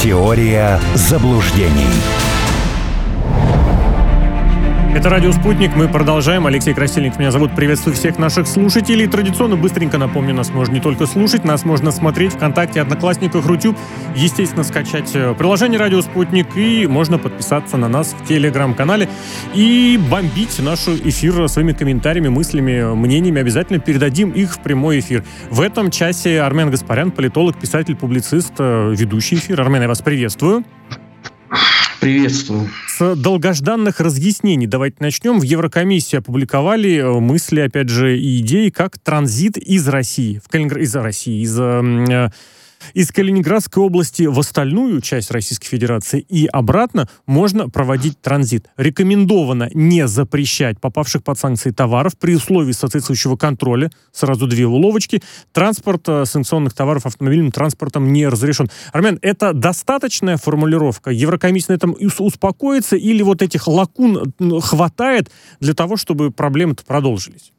Теория заблуждений. Это «Радио Спутник». Мы продолжаем. Алексей Красильников меня зовут. Приветствую всех наших слушателей. Традиционно быстренько напомню, нас можно не только слушать, нас можно смотреть ВКонтакте, Одноклассниках, Рутюб. Естественно, скачать э, приложение «Радио Спутник» и можно подписаться на нас в Телеграм-канале и бомбить наш эфир своими комментариями, мыслями, мнениями. Обязательно передадим их в прямой эфир. В этом часе Армен Гаспарян, политолог, писатель, публицист, э, ведущий эфир. Армен, я вас приветствую. Приветствую. С долгожданных разъяснений давайте начнем. В Еврокомиссии опубликовали э, мысли, опять же, и идеи, как транзит из России, в Калининград, из России, из э, из Калининградской области в остальную часть Российской Федерации и обратно можно проводить транзит. Рекомендовано не запрещать попавших под санкции товаров при условии соответствующего контроля. Сразу две уловочки. Транспорт э, санкционных товаров автомобильным транспортом не разрешен. Армен, это достаточная формулировка? Еврокомиссия на этом успокоится или вот этих лакун хватает для того, чтобы проблемы-то продолжились?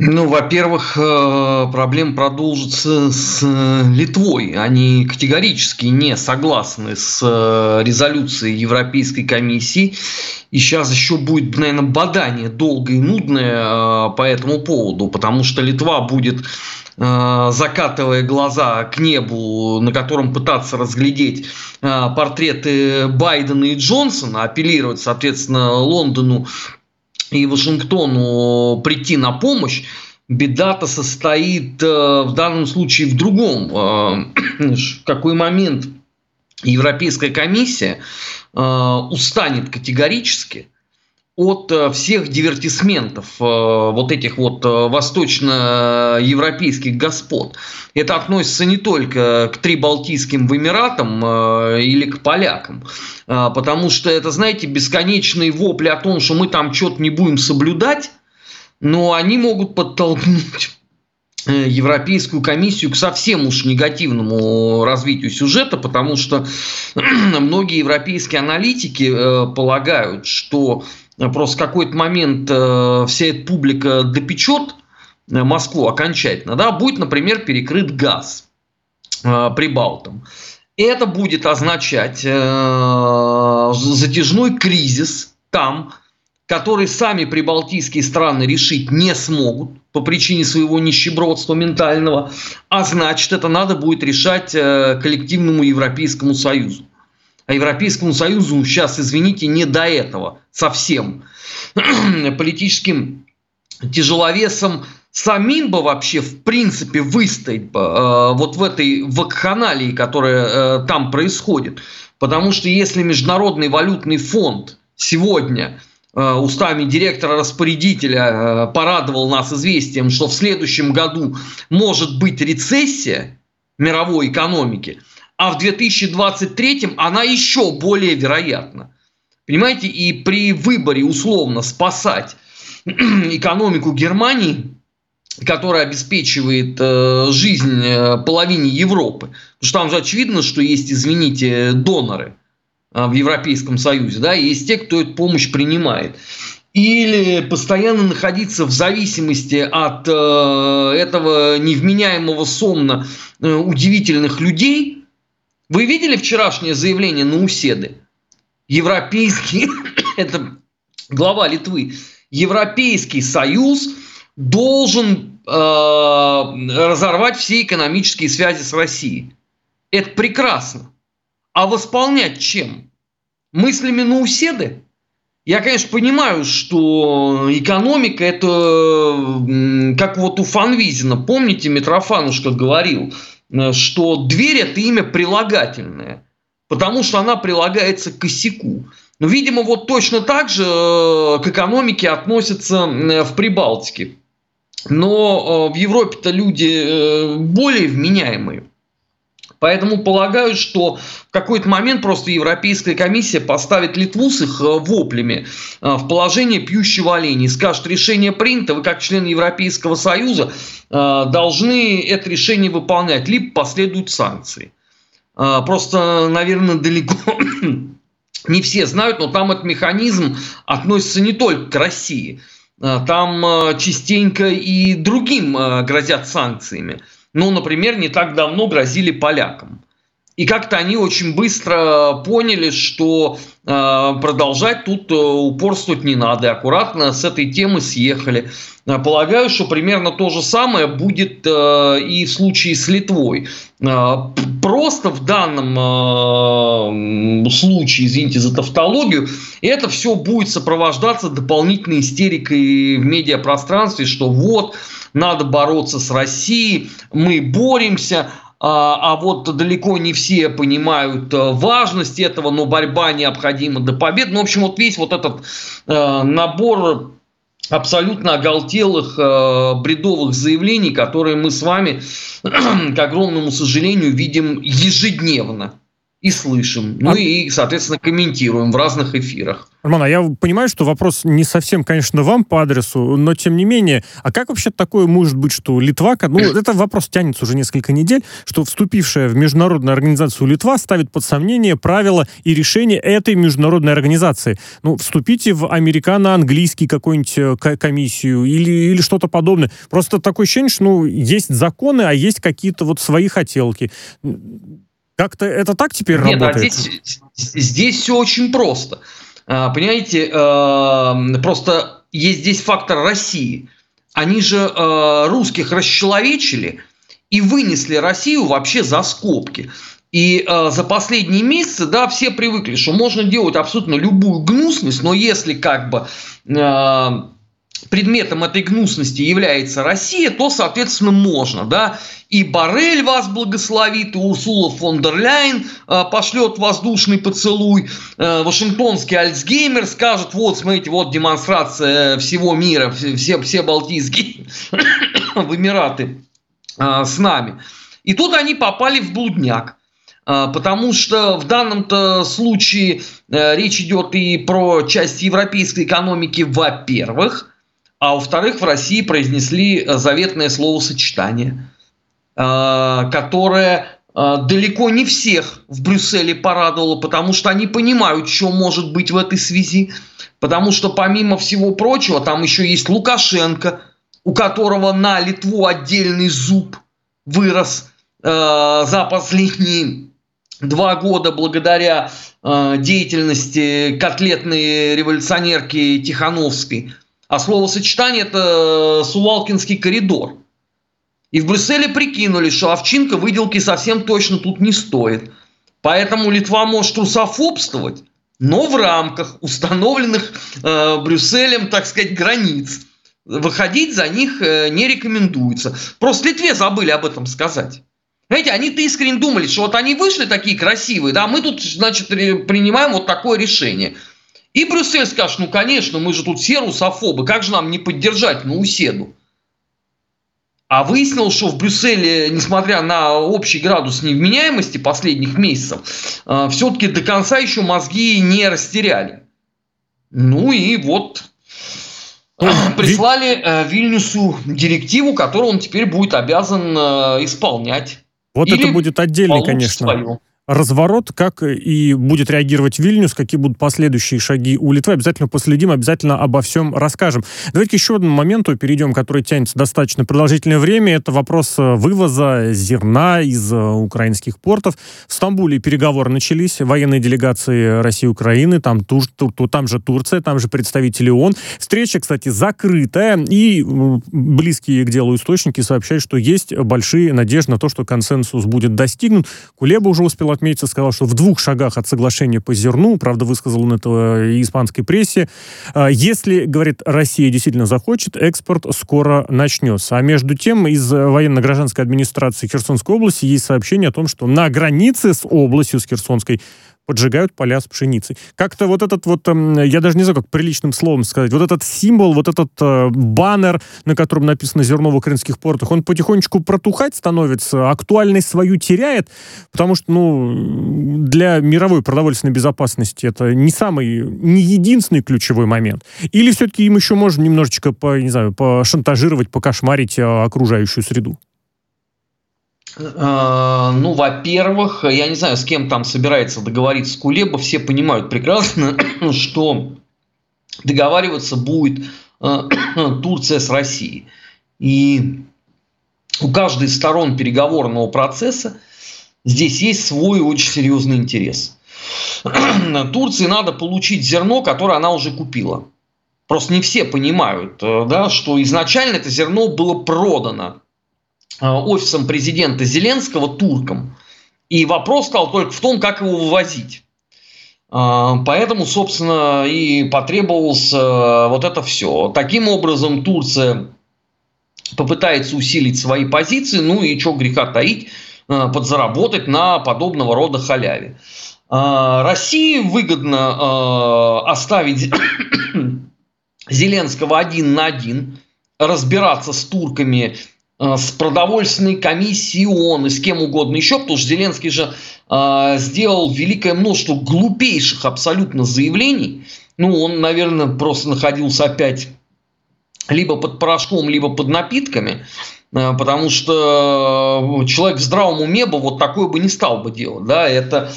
Ну, во-первых, э, проблема продолжится с э, Литвой. Они категорически не согласны с э, резолюцией Европейской комиссии. И сейчас еще будет, наверное, бадание долгое и нудное по этому поводу, потому что Литва будет закатывая глаза к небу, на котором пытаться разглядеть портреты Байдена и Джонсона, апеллировать, соответственно, Лондону и Вашингтону прийти на помощь, беда-то состоит э, в данном случае в другом. Э, в какой момент Европейская комиссия э, устанет категорически от всех дивертисментов вот этих вот восточноевропейских господ. Это относится не только к Трибалтийским Эмиратам или к полякам. Потому что это, знаете, бесконечные вопли о том, что мы там что-то не будем соблюдать, но они могут подтолкнуть э, Европейскую комиссию к совсем уж негативному развитию сюжета, потому что многие европейские аналитики э, полагают, что просто в какой-то момент э, вся эта публика допечет Москву окончательно, да, будет, например, перекрыт газ Прибалтам. Это будет означать э, затяжной кризис там, который сами прибалтийские страны решить не смогут по причине своего нищебродства ментального, а значит, это надо будет решать э, коллективному Европейскому Союзу. А Европейскому Союзу сейчас, извините, не до этого совсем. Политическим тяжеловесом самим бы вообще в принципе выстоять бы э, вот в этой вакханалии, которая э, там происходит. Потому что если Международный валютный фонд сегодня э, устами директора-распорядителя э, порадовал нас известием, что в следующем году может быть рецессия мировой экономики, а в 2023 она еще более вероятна. Понимаете, и при выборе условно спасать экономику Германии, которая обеспечивает э, жизнь э, половине Европы. Потому что там же очевидно, что есть, извините, доноры э, в Европейском Союзе, да, есть те, кто эту помощь принимает. Или постоянно находиться в зависимости от э, этого невменяемого сомна э, удивительных людей. Вы видели вчерашнее заявление на Уседы? Европейский, это глава Литвы, Европейский Союз должен э, разорвать все экономические связи с Россией. Это прекрасно. А восполнять чем? Мыслями на уседы? Я, конечно, понимаю, что экономика это как вот у Фанвизина. Помните, Митрофанушка говорил, что дверь это имя прилагательное, потому что она прилагается к косяку. Но, видимо, вот точно так же э, к экономике относятся в Прибалтике. Но э, в Европе-то люди э, более вменяемые. Поэтому полагаю, что в какой-то момент просто Европейская комиссия поставит Литву с их воплями в положение пьющего оленя и скажет, решение принято, вы как член Европейского Союза должны это решение выполнять, либо последуют санкции. Просто, наверное, далеко не все знают, но там этот механизм относится не только к России. Там частенько и другим грозят санкциями. Ну, например, не так давно грозили полякам. И как-то они очень быстро поняли, что э, продолжать тут э, упорствовать не надо. Аккуратно с этой темы съехали. Э, полагаю, что примерно то же самое будет э, и в случае с Литвой. Э, просто в данном э, случае, извините за тавтологию, это все будет сопровождаться дополнительной истерикой в медиапространстве, что вот, надо бороться с Россией, мы боремся, а, а вот далеко не все понимают э, важность этого, но борьба необходима до победы. Ну, в общем, вот весь вот этот э, набор абсолютно оголтелых э, бредовых заявлений, которые мы с вами, к огромному сожалению, видим ежедневно и слышим. Ну а... и, соответственно, комментируем в разных эфирах. Роман, а я понимаю, что вопрос не совсем, конечно, вам по адресу, но тем не менее, а как вообще такое может быть, что Литва, ну, это вопрос тянется уже несколько недель, что вступившая в международную организацию Литва ставит под сомнение правила и решения этой международной организации. Ну, вступите в американо-английский какую-нибудь э, комиссию или, или что-то подобное. Просто такое ощущение, что, ну, есть законы, а есть какие-то вот свои хотелки. Как-то это так теперь Нет, работает? А здесь, здесь все очень просто. А, понимаете, э, просто есть здесь фактор России. Они же э, русских расчеловечили и вынесли Россию вообще за скобки. И э, за последние месяцы, да, все привыкли, что можно делать абсолютно любую гнусность, но если как бы э, предметом этой гнусности является Россия, то, соответственно, можно, да, и Барель вас благословит, и Урсула фон дер Ляйн э, пошлет воздушный поцелуй, э, Вашингтонский Альцгеймер скажет, вот, смотрите, вот демонстрация всего мира, все, все балтийские в Эмираты э, с нами. И тут они попали в блудняк. Э, потому что в данном-то случае э, речь идет и про часть европейской экономики, во-первых, а во-вторых, в России произнесли э, заветное словосочетание, э, которое э, далеко не всех в Брюсселе порадовало, потому что они понимают, что может быть в этой связи. Потому что, помимо всего прочего, там еще есть Лукашенко, у которого на Литву отдельный зуб вырос за последние два года благодаря деятельности котлетной революционерки Тихановской – а словосочетание это Сувалкинский коридор. И в Брюсселе прикинули, что овчинка выделки совсем точно тут не стоит. Поэтому Литва может русофобствовать, но в рамках установленных э, Брюсселем, так сказать, границ. Выходить за них э, не рекомендуется. Просто Литве забыли об этом сказать. Знаете, они-то искренне думали, что вот они вышли такие красивые, да, мы тут, значит, принимаем вот такое решение – и Брюссель скажет, ну, конечно, мы же тут все русофобы, как же нам не поддержать Науседу? А выяснилось, что в Брюсселе, несмотря на общий градус невменяемости последних месяцев, э, все-таки до конца еще мозги не растеряли. Ну и вот э, прислали э, Вильнюсу директиву, которую он теперь будет обязан исполнять. Вот Или это будет отдельный, конечно. Свою разворот, как и будет реагировать Вильнюс, какие будут последующие шаги у Литвы. Обязательно последим, обязательно обо всем расскажем. Давайте еще одному моменту перейдем, который тянется достаточно продолжительное время. Это вопрос э, вывоза зерна из э, украинских портов. В Стамбуле переговоры начались, военные делегации России и Украины, там, тур, тур, там же Турция, там же представители ООН. Встреча, кстати, закрытая, и близкие к делу источники сообщают, что есть большие надежды на то, что консенсус будет достигнут. Кулеба уже отметиться, сказал, что в двух шагах от соглашения по зерну, правда, высказал он это и испанской прессе, а, если, говорит, Россия действительно захочет, экспорт скоро начнется. А между тем, из военно-гражданской администрации Херсонской области есть сообщение о том, что на границе с областью, с Херсонской, поджигают поля с пшеницей. Как-то вот этот вот, эм, я даже не знаю, как приличным словом сказать, вот этот символ, вот этот э, баннер, на котором написано «Зерно в украинских портах», он потихонечку протухать становится, актуальность свою теряет, потому что, ну, для мировой продовольственной безопасности это не самый, не единственный ключевой момент. Или все-таки им еще можно немножечко, по, не знаю, пошантажировать, покошмарить э, окружающую среду? Э, ну, во-первых, я не знаю, с кем там собирается договориться Кулеба, все понимают прекрасно, что договариваться будет э, Турция с Россией. И у каждой из сторон переговорного процесса здесь есть свой очень серьезный интерес. Турции надо получить зерно, которое она уже купила. Просто не все понимают, э, да, что изначально это зерно было продано офисом президента Зеленского туркам. И вопрос стал только в том, как его вывозить. Э, поэтому, собственно, и потребовалось вот это все. Таким образом, Турция попытается усилить свои позиции, ну и что греха таить, подзаработать на подобного рода халяве. России выгодно оставить Зеленского один на один, разбираться с турками, э, с продовольственной комиссией ООН и с кем угодно еще, потому что Зеленский же э, сделал великое множество глупейших абсолютно заявлений. Ну, он, наверное, просто находился опять либо под порошком, либо под напитками, э, потому что человек в здравом уме бы вот такое бы не стал бы делать. Да? Это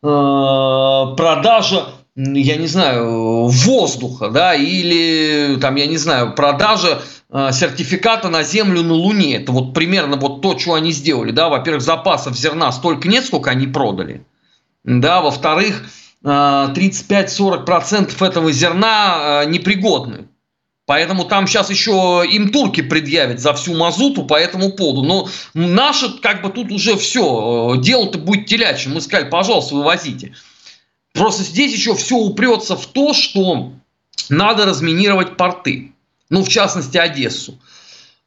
э, продажа я не знаю, воздуха, да, или там, я не знаю, продажа э, сертификата на Землю на Луне. Это вот примерно вот то, что они сделали, да. Во-первых, запасов зерна столько нет, сколько они продали. Да, во-вторых, э, 35-40% этого зерна э, непригодны. Поэтому там сейчас еще им турки предъявят за всю мазуту по этому поводу. Но наши, как бы тут уже все, дело-то будет телячьим. Мы сказали, пожалуйста, вывозите. Просто здесь еще все упрется в то, что надо разминировать порты. Ну, в частности, Одессу.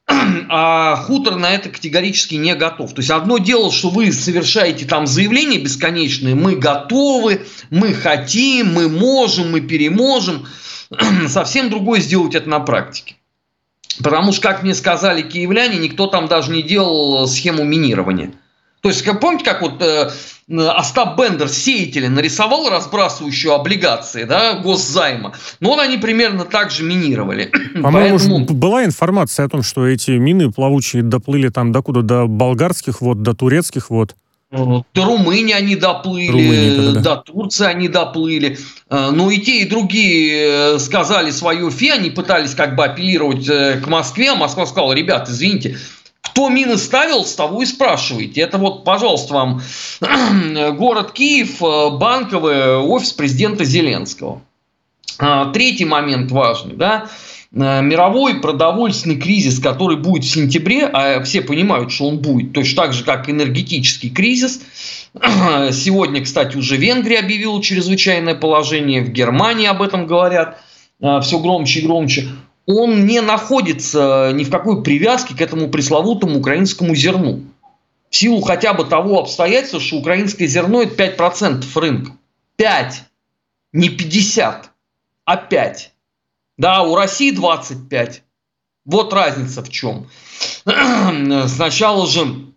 А хутор на это категорически не готов. То есть одно дело, что вы совершаете там заявления бесконечные, мы готовы, мы хотим, мы можем, мы переможем. Совсем другое сделать это на практике. Потому что, как мне сказали киевляне, никто там даже не делал схему минирования. То есть, помните, как вот э, Остап Бендер, сеятеля, нарисовал разбрасывающую облигации да, госзайма, но он они примерно так же минировали. По-моему, Поэтому... была информация о том, что эти мины плавучие доплыли там докуда? До болгарских вод, до турецких вод? До Румынии они доплыли, Румынии, да, до Турции они доплыли. Э, но и те, и другие э, сказали свое фи, они пытались как бы апеллировать к Москве, а Москва сказала, ребят, извините, кто мины ставил, с того и спрашивайте. Это вот, пожалуйста, вам город Киев, э, банковый офис президента Зеленского. А, третий момент важный, да, э, мировой продовольственный кризис, который будет в сентябре, а все понимают, что он будет, точно так же, как энергетический кризис. Сегодня, кстати, уже Венгрия объявила чрезвычайное положение, в Германии об этом говорят э, все громче и громче он не находится ни в какой привязке к этому пресловутому украинскому зерну. В силу хотя бы того обстоятельства, что украинское зерно это 5% рынка. 5. Не 50, а 5. Да, у России 25. Вот разница в чем. Сначала же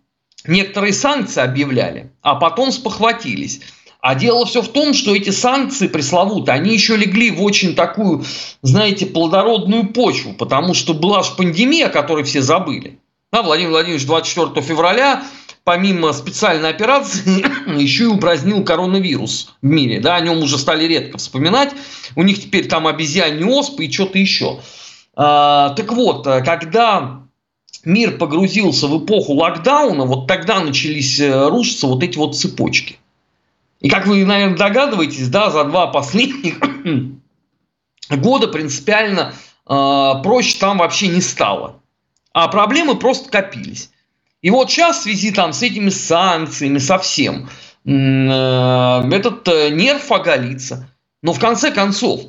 некоторые санкции объявляли, а потом спохватились. А дело все в том, что эти санкции пресловутые, они еще легли в очень такую, знаете, плодородную почву, потому что была же пандемия, о которой все забыли. Да, Владимир Владимирович 24 февраля помимо специальной операции, еще и упразднил коронавирус в мире. Да, о нем уже стали редко вспоминать. У них теперь там обезьяне оспы и что-то еще. А, так вот, когда мир погрузился в эпоху локдауна, вот тогда начались э, рушиться вот эти вот цепочки. И как вы, наверное, догадываетесь, да, за два последних года принципиально э, проще там вообще не стало. А проблемы просто копились. И вот сейчас в связи там, с этими санкциями, со всем, э, этот э, нерв оголится. Но в конце концов,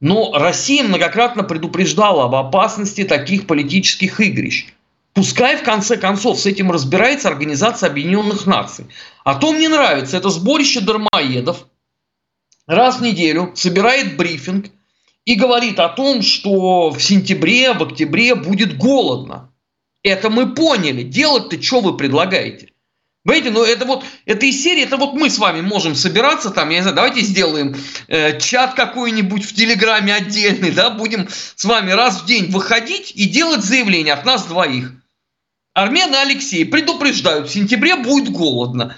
но Россия многократно предупреждала об опасности таких политических игрищ. Пускай в конце концов с этим разбирается Организация Объединенных Наций. А то мне нравится, это сборище дармоедов раз в неделю собирает брифинг и говорит о том, что в сентябре, в октябре будет голодно. Это мы поняли. Делать-то что вы предлагаете? Понимаете, ну это вот, это из серии, это вот мы с вами можем собираться там, я не знаю, давайте сделаем э, чат какой-нибудь в Телеграме отдельный, да, будем с вами раз в день выходить и делать заявление от нас двоих. Армен и Алексей предупреждают, в сентябре будет голодно.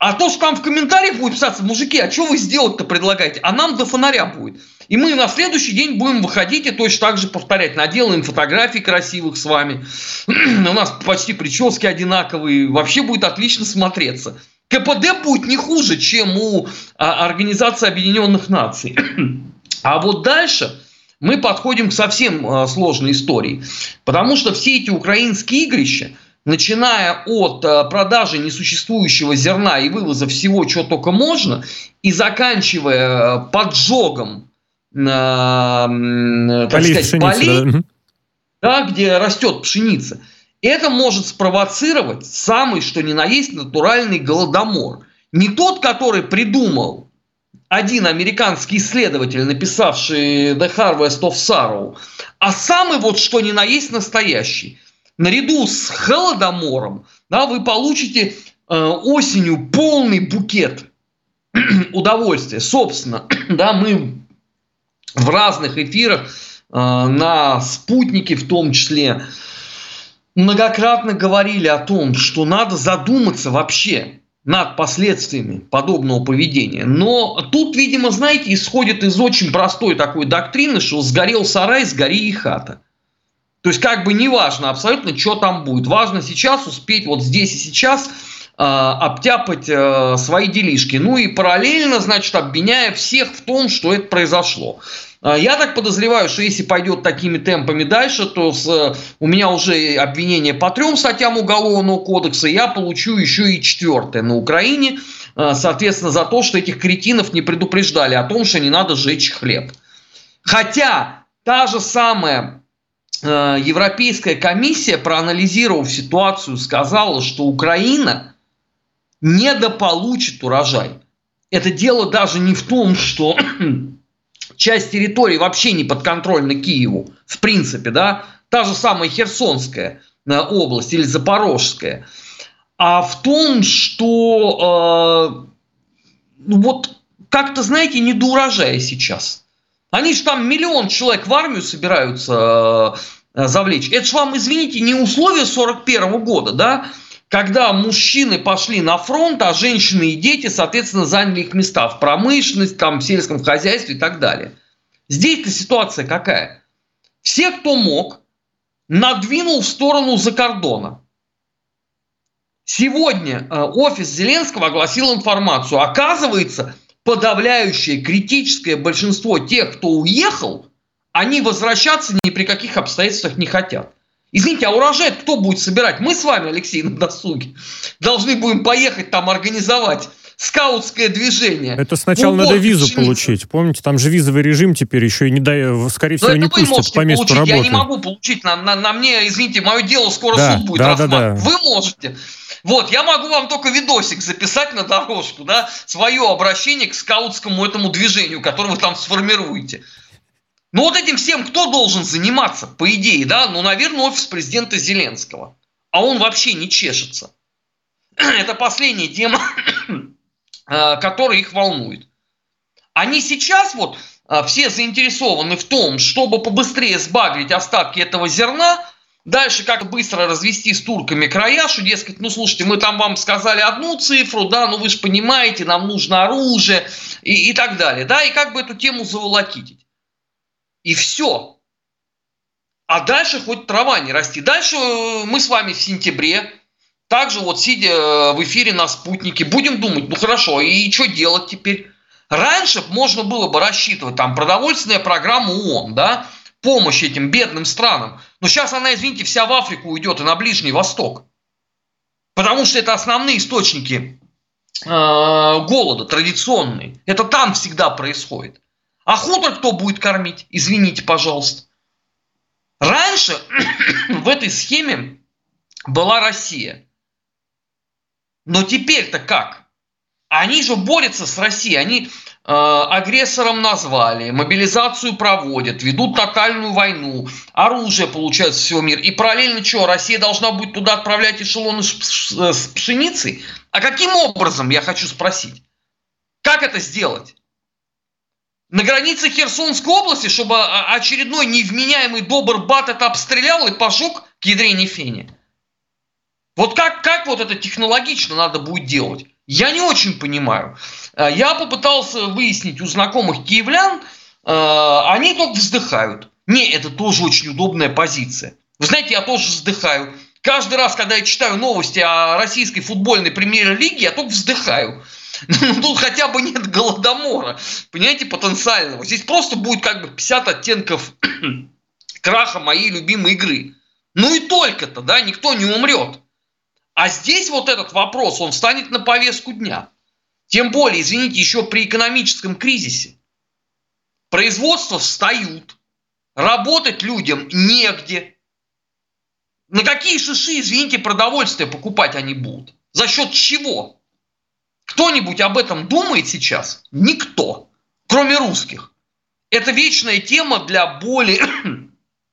А то, что там в комментариях будет писаться, мужики, а что вы сделать-то предлагаете? А нам до фонаря будет. И мы на следующий день будем выходить и точно так же повторять. Наделаем фотографии красивых с вами. У нас почти прически одинаковые. Вообще будет отлично смотреться. КПД будет не хуже, чем у а, Организации Объединенных Наций. А вот дальше мы подходим к совсем а, сложной истории. Потому что все эти украинские игрища, начиная от а, продажи несуществующего зерна и вывоза всего, что только можно, и заканчивая поджогом так полей сказать, полей, да. Да, где растет пшеница, это может спровоцировать самый, что ни на есть, натуральный голодомор. Не тот, который придумал один американский исследователь, написавший The Harvest of Sorrow, а самый вот что ни на есть настоящий. Наряду с холодомором да, вы получите э, осенью полный букет удовольствия. Собственно, да, мы в разных эфирах э, на спутнике в том числе многократно говорили о том, что надо задуматься вообще над последствиями подобного поведения. Но тут, видимо, знаете, исходит из очень простой такой доктрины, что сгорел сарай, сгори и хата. То есть как бы не важно абсолютно, что там будет. Важно сейчас успеть вот здесь и сейчас э, обтяпать э, свои делишки. Ну и параллельно, значит, обвиняя всех в том, что это произошло. А, я так подозреваю, что если пойдет такими темпами дальше, то с, у меня уже обвинение по трем статьям Уголовного кодекса, я получу еще и четвертое на Украине, соответственно, за то, что этих кретинов не предупреждали о том, что не надо сжечь хлеб. Хотя та же самая Европейская комиссия, проанализировав ситуацию, сказала, что Украина недополучит урожай. Это дело даже не в том, что часть территории вообще не подконтрольна Киеву, в принципе, да, та же самая Херсонская э, область или Запорожская, а в том, что э, ну вот как-то, знаете, не до урожая сейчас. Они же там миллион человек в армию собираются э, завлечь. Это же вам, извините, не условия 41 года, да? когда мужчины пошли на фронт, а женщины и дети, соответственно, заняли их места в промышленности, там, в сельском хозяйстве и так далее. Здесь-то ситуация какая? Все, кто мог, надвинул в сторону за кордона. Сегодня э, офис Зеленского огласил информацию. Оказывается, подавляющее критическое большинство тех, кто уехал, они возвращаться ни при каких обстоятельствах не хотят. Извините, а урожай кто будет собирать? Мы с вами, Алексей, на досуге. Должны будем поехать там организовать скаутское движение. Это сначала Убор, надо визу пшеницы. получить. Помните, там же визовый режим теперь еще и не дай, скорее всего, не пустят по месту получить. работы. Я не могу получить. На, на, на мне, извините, мое дело скоро да, суд будет да. Да, да. Вы можете. Вот, я могу вам только видосик записать на дорожку, да, свое обращение к скаутскому этому движению, которое вы там сформируете. Ну вот этим всем кто должен заниматься, по идее, да? Ну, наверное, офис президента Зеленского. А он вообще не чешется. Это последняя тема, э, которая их волнует. Они сейчас вот э, все заинтересованы в том, чтобы побыстрее сбагрить остатки этого зерна, дальше как быстро развести с турками края, что, дескать, ну, слушайте, мы там вам сказали одну цифру, да, ну, вы же понимаете, нам нужно оружие и, и так далее, да, и как бы эту тему заволокитить. И все. А дальше хоть трава не расти. Дальше э, мы с вами в сентябре, также вот сидя э, в эфире на спутнике, будем думать, ну хорошо, и что делать теперь? Раньше можно было бы рассчитывать там продовольственная программа ООН, да, помощь этим бедным странам. Но сейчас она, извините, вся в Африку уйдет и на Ближний Восток. Потому что это основные источники э, голода, традиционные. Это там всегда происходит. А хутор кто будет кормить? Извините, пожалуйста. Раньше в этой схеме была Россия. Но теперь-то как? Они же борются с Россией. Они э, агрессором назвали, мобилизацию проводят, ведут тотальную войну, оружие получают со всего мира. И параллельно что, Россия должна будет туда отправлять эшелоны с пшеницей? А каким образом, я хочу спросить? Как это сделать? На границе Херсонской области, чтобы очередной невменяемый добр бат это обстрелял и пожег к ядрене фене. Вот как, как вот это технологично надо будет делать? Я не очень понимаю. Э, я попытался выяснить у знакомых киевлян, э, они только вздыхают. Не, это тоже очень удобная позиция. Вы знаете, я тоже вздыхаю. Каждый раз, когда я читаю новости о российской футбольной премьер-лиге, я только вздыхаю. Ну, тут хотя бы нет голодомора, понимаете, потенциального. Здесь просто будет как бы 50 оттенков краха моей любимой игры. Ну и только-то, да, никто не умрет. А здесь вот этот вопрос, он встанет на повестку дня. Тем более, извините, еще при экономическом кризисе. Производства встают, работать людям негде. На какие шиши, извините, продовольствие покупать они будут? За счет чего? Кто-нибудь об этом думает сейчас? Никто, кроме русских. Это вечная тема для более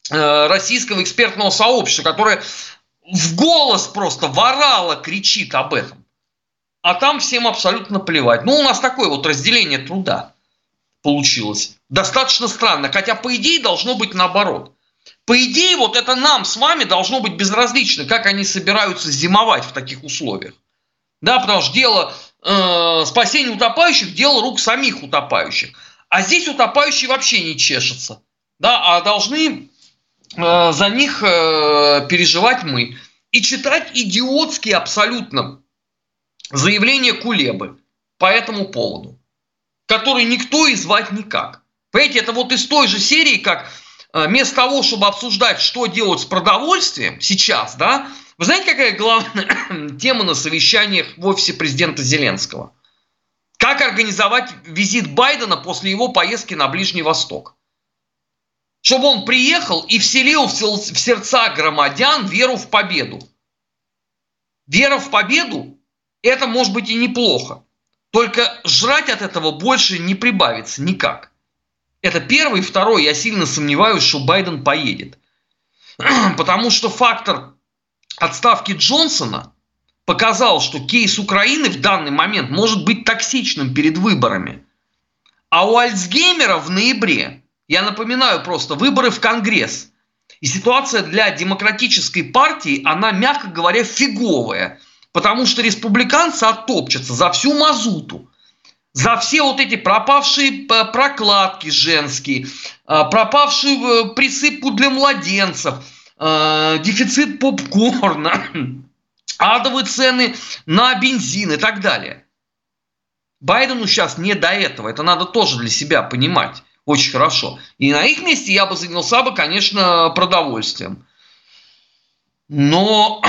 э, российского экспертного сообщества, которое в голос просто ворало, кричит об этом. А там всем абсолютно плевать. Ну, у нас такое вот разделение труда получилось. Достаточно странно. Хотя, по идее, должно быть наоборот. По идее, вот это нам с вами должно быть безразлично, как они собираются зимовать в таких условиях. Да, потому что дело э, спасения утопающих, дело рук самих утопающих. А здесь утопающие вообще не чешутся. Да, а должны э, за них э, переживать мы. И читать идиотские абсолютно заявления Кулебы по этому поводу, который никто и звать никак. Понимаете, это вот из той же серии, как вместо того, чтобы обсуждать, что делать с продовольствием сейчас, да, вы знаете, какая главная тема на совещаниях в офисе президента Зеленского? Как организовать визит Байдена после его поездки на Ближний Восток? Чтобы он приехал и вселил в сердца громадян веру в победу. Вера в победу – это может быть и неплохо. Только жрать от этого больше не прибавится никак. Это первый. Второй, я сильно сомневаюсь, что Байден поедет. Потому что фактор отставки Джонсона показал, что кейс Украины в данный момент может быть токсичным перед выборами. А у Альцгеймера в ноябре, я напоминаю просто, выборы в Конгресс. И ситуация для демократической партии, она, мягко говоря, фиговая. Потому что республиканцы оттопчатся за всю мазуту. За все вот эти пропавшие э, прокладки женские, э, пропавшие э, присыпку для младенцев – э, дефицит попкорна, адовые цены на бензин и так далее. Байдену сейчас не до этого. Это надо тоже для себя понимать очень хорошо. И на их месте я бы занялся бы, конечно, продовольствием. Но,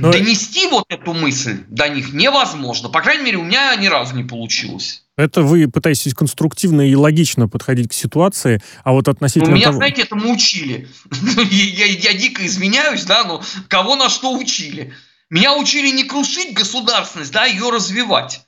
Но донести вот эту мысль до них невозможно. По крайней мере, у меня ни разу не получилось. Это вы пытаетесь конструктивно и логично подходить к ситуации, а вот относительно... Ну, меня, того... знаете, этому учили. я, я, я дико извиняюсь, да, но кого на что учили? Меня учили не крушить государственность, да, ее развивать.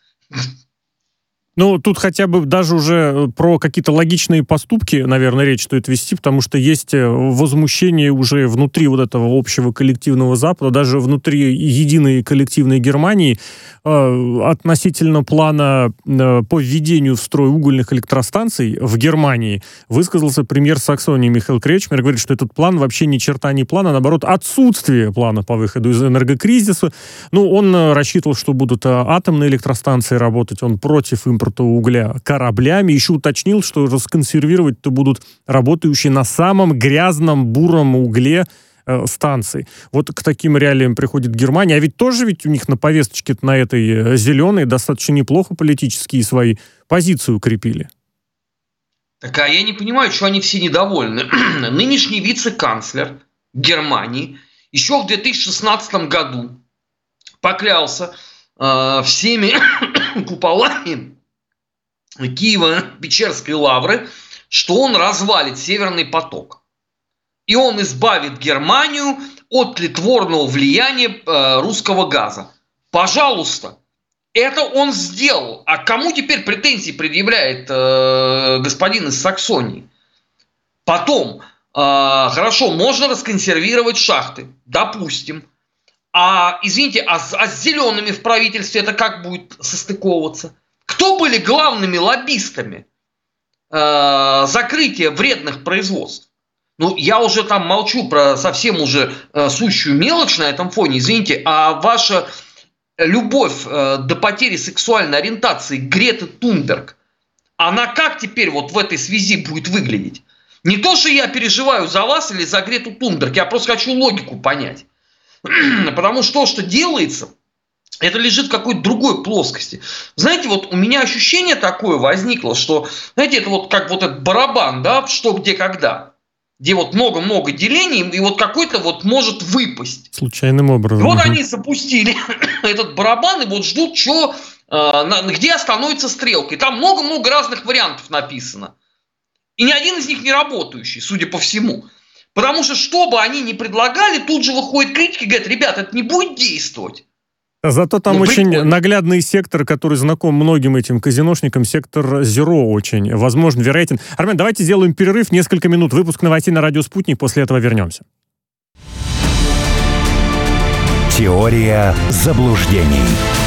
Ну, тут хотя бы даже уже э, про какие-то логичные поступки, наверное, речь стоит вести, потому что есть э, возмущение уже внутри вот этого общего коллективного Запада, даже внутри единой коллективной Германии э, относительно плана э, по введению в строй угольных электростанций в Германии высказался премьер Саксонии Михаил Кречмер, говорит, что этот план вообще ни черта не план, а наоборот отсутствие плана по выходу из энергокризиса. Ну, он э, рассчитывал, что будут атомные электростанции работать, он против импорта экспорта угля кораблями. Еще уточнил, что расконсервировать-то будут работающие на самом грязном буром угле э, станций. Вот к таким реалиям приходит Германия. А ведь тоже ведь у них на повесточке на этой э, зеленой достаточно неплохо политические свои позиции укрепили. Так а я не понимаю, что они все недовольны. Нынешний вице-канцлер Германии еще в 2016 году поклялся э, всеми куполами Киево-Печерской лавры, что он развалит Северный поток. И он избавит Германию от тлетворного влияния э, русского газа. Пожалуйста, это он сделал. А кому теперь претензии предъявляет э, господин из Саксонии? Потом, э, хорошо, можно расконсервировать шахты, допустим. А, извините, а, а с зелеными в правительстве это как будет состыковываться? Кто были главными лоббистами э, закрытия вредных производств? Ну, я уже там молчу про совсем уже э, сущую мелочь на этом фоне, извините, а ваша любовь э, до потери сексуальной ориентации Греты Тунберг, она как теперь вот в этой связи будет выглядеть? Не то, что я переживаю за вас или за Грету Тунберг, я просто хочу логику понять. Потому что то, что делается, это лежит в какой-то другой плоскости. Знаете, вот у меня ощущение такое возникло, что, знаете, это вот как вот этот барабан, да, что, где, когда где вот много-много делений, и вот какой-то вот может выпасть. Случайным образом. И вот они запустили этот барабан, и вот ждут, что, э, где остановится стрелка. И там много-много разных вариантов написано. И ни один из них не работающий, судя по всему. Потому что, что бы они ни предлагали, тут же выходит критики и говорят, ребят, это не будет действовать. Зато там ну, очень прикольно. наглядный сектор, который знаком многим этим казиношникам, сектор Зеро очень, возможно, вероятен. Армен, давайте сделаем перерыв, несколько минут, выпуск новостей на радио «Спутник», после этого вернемся. Теория заблуждений.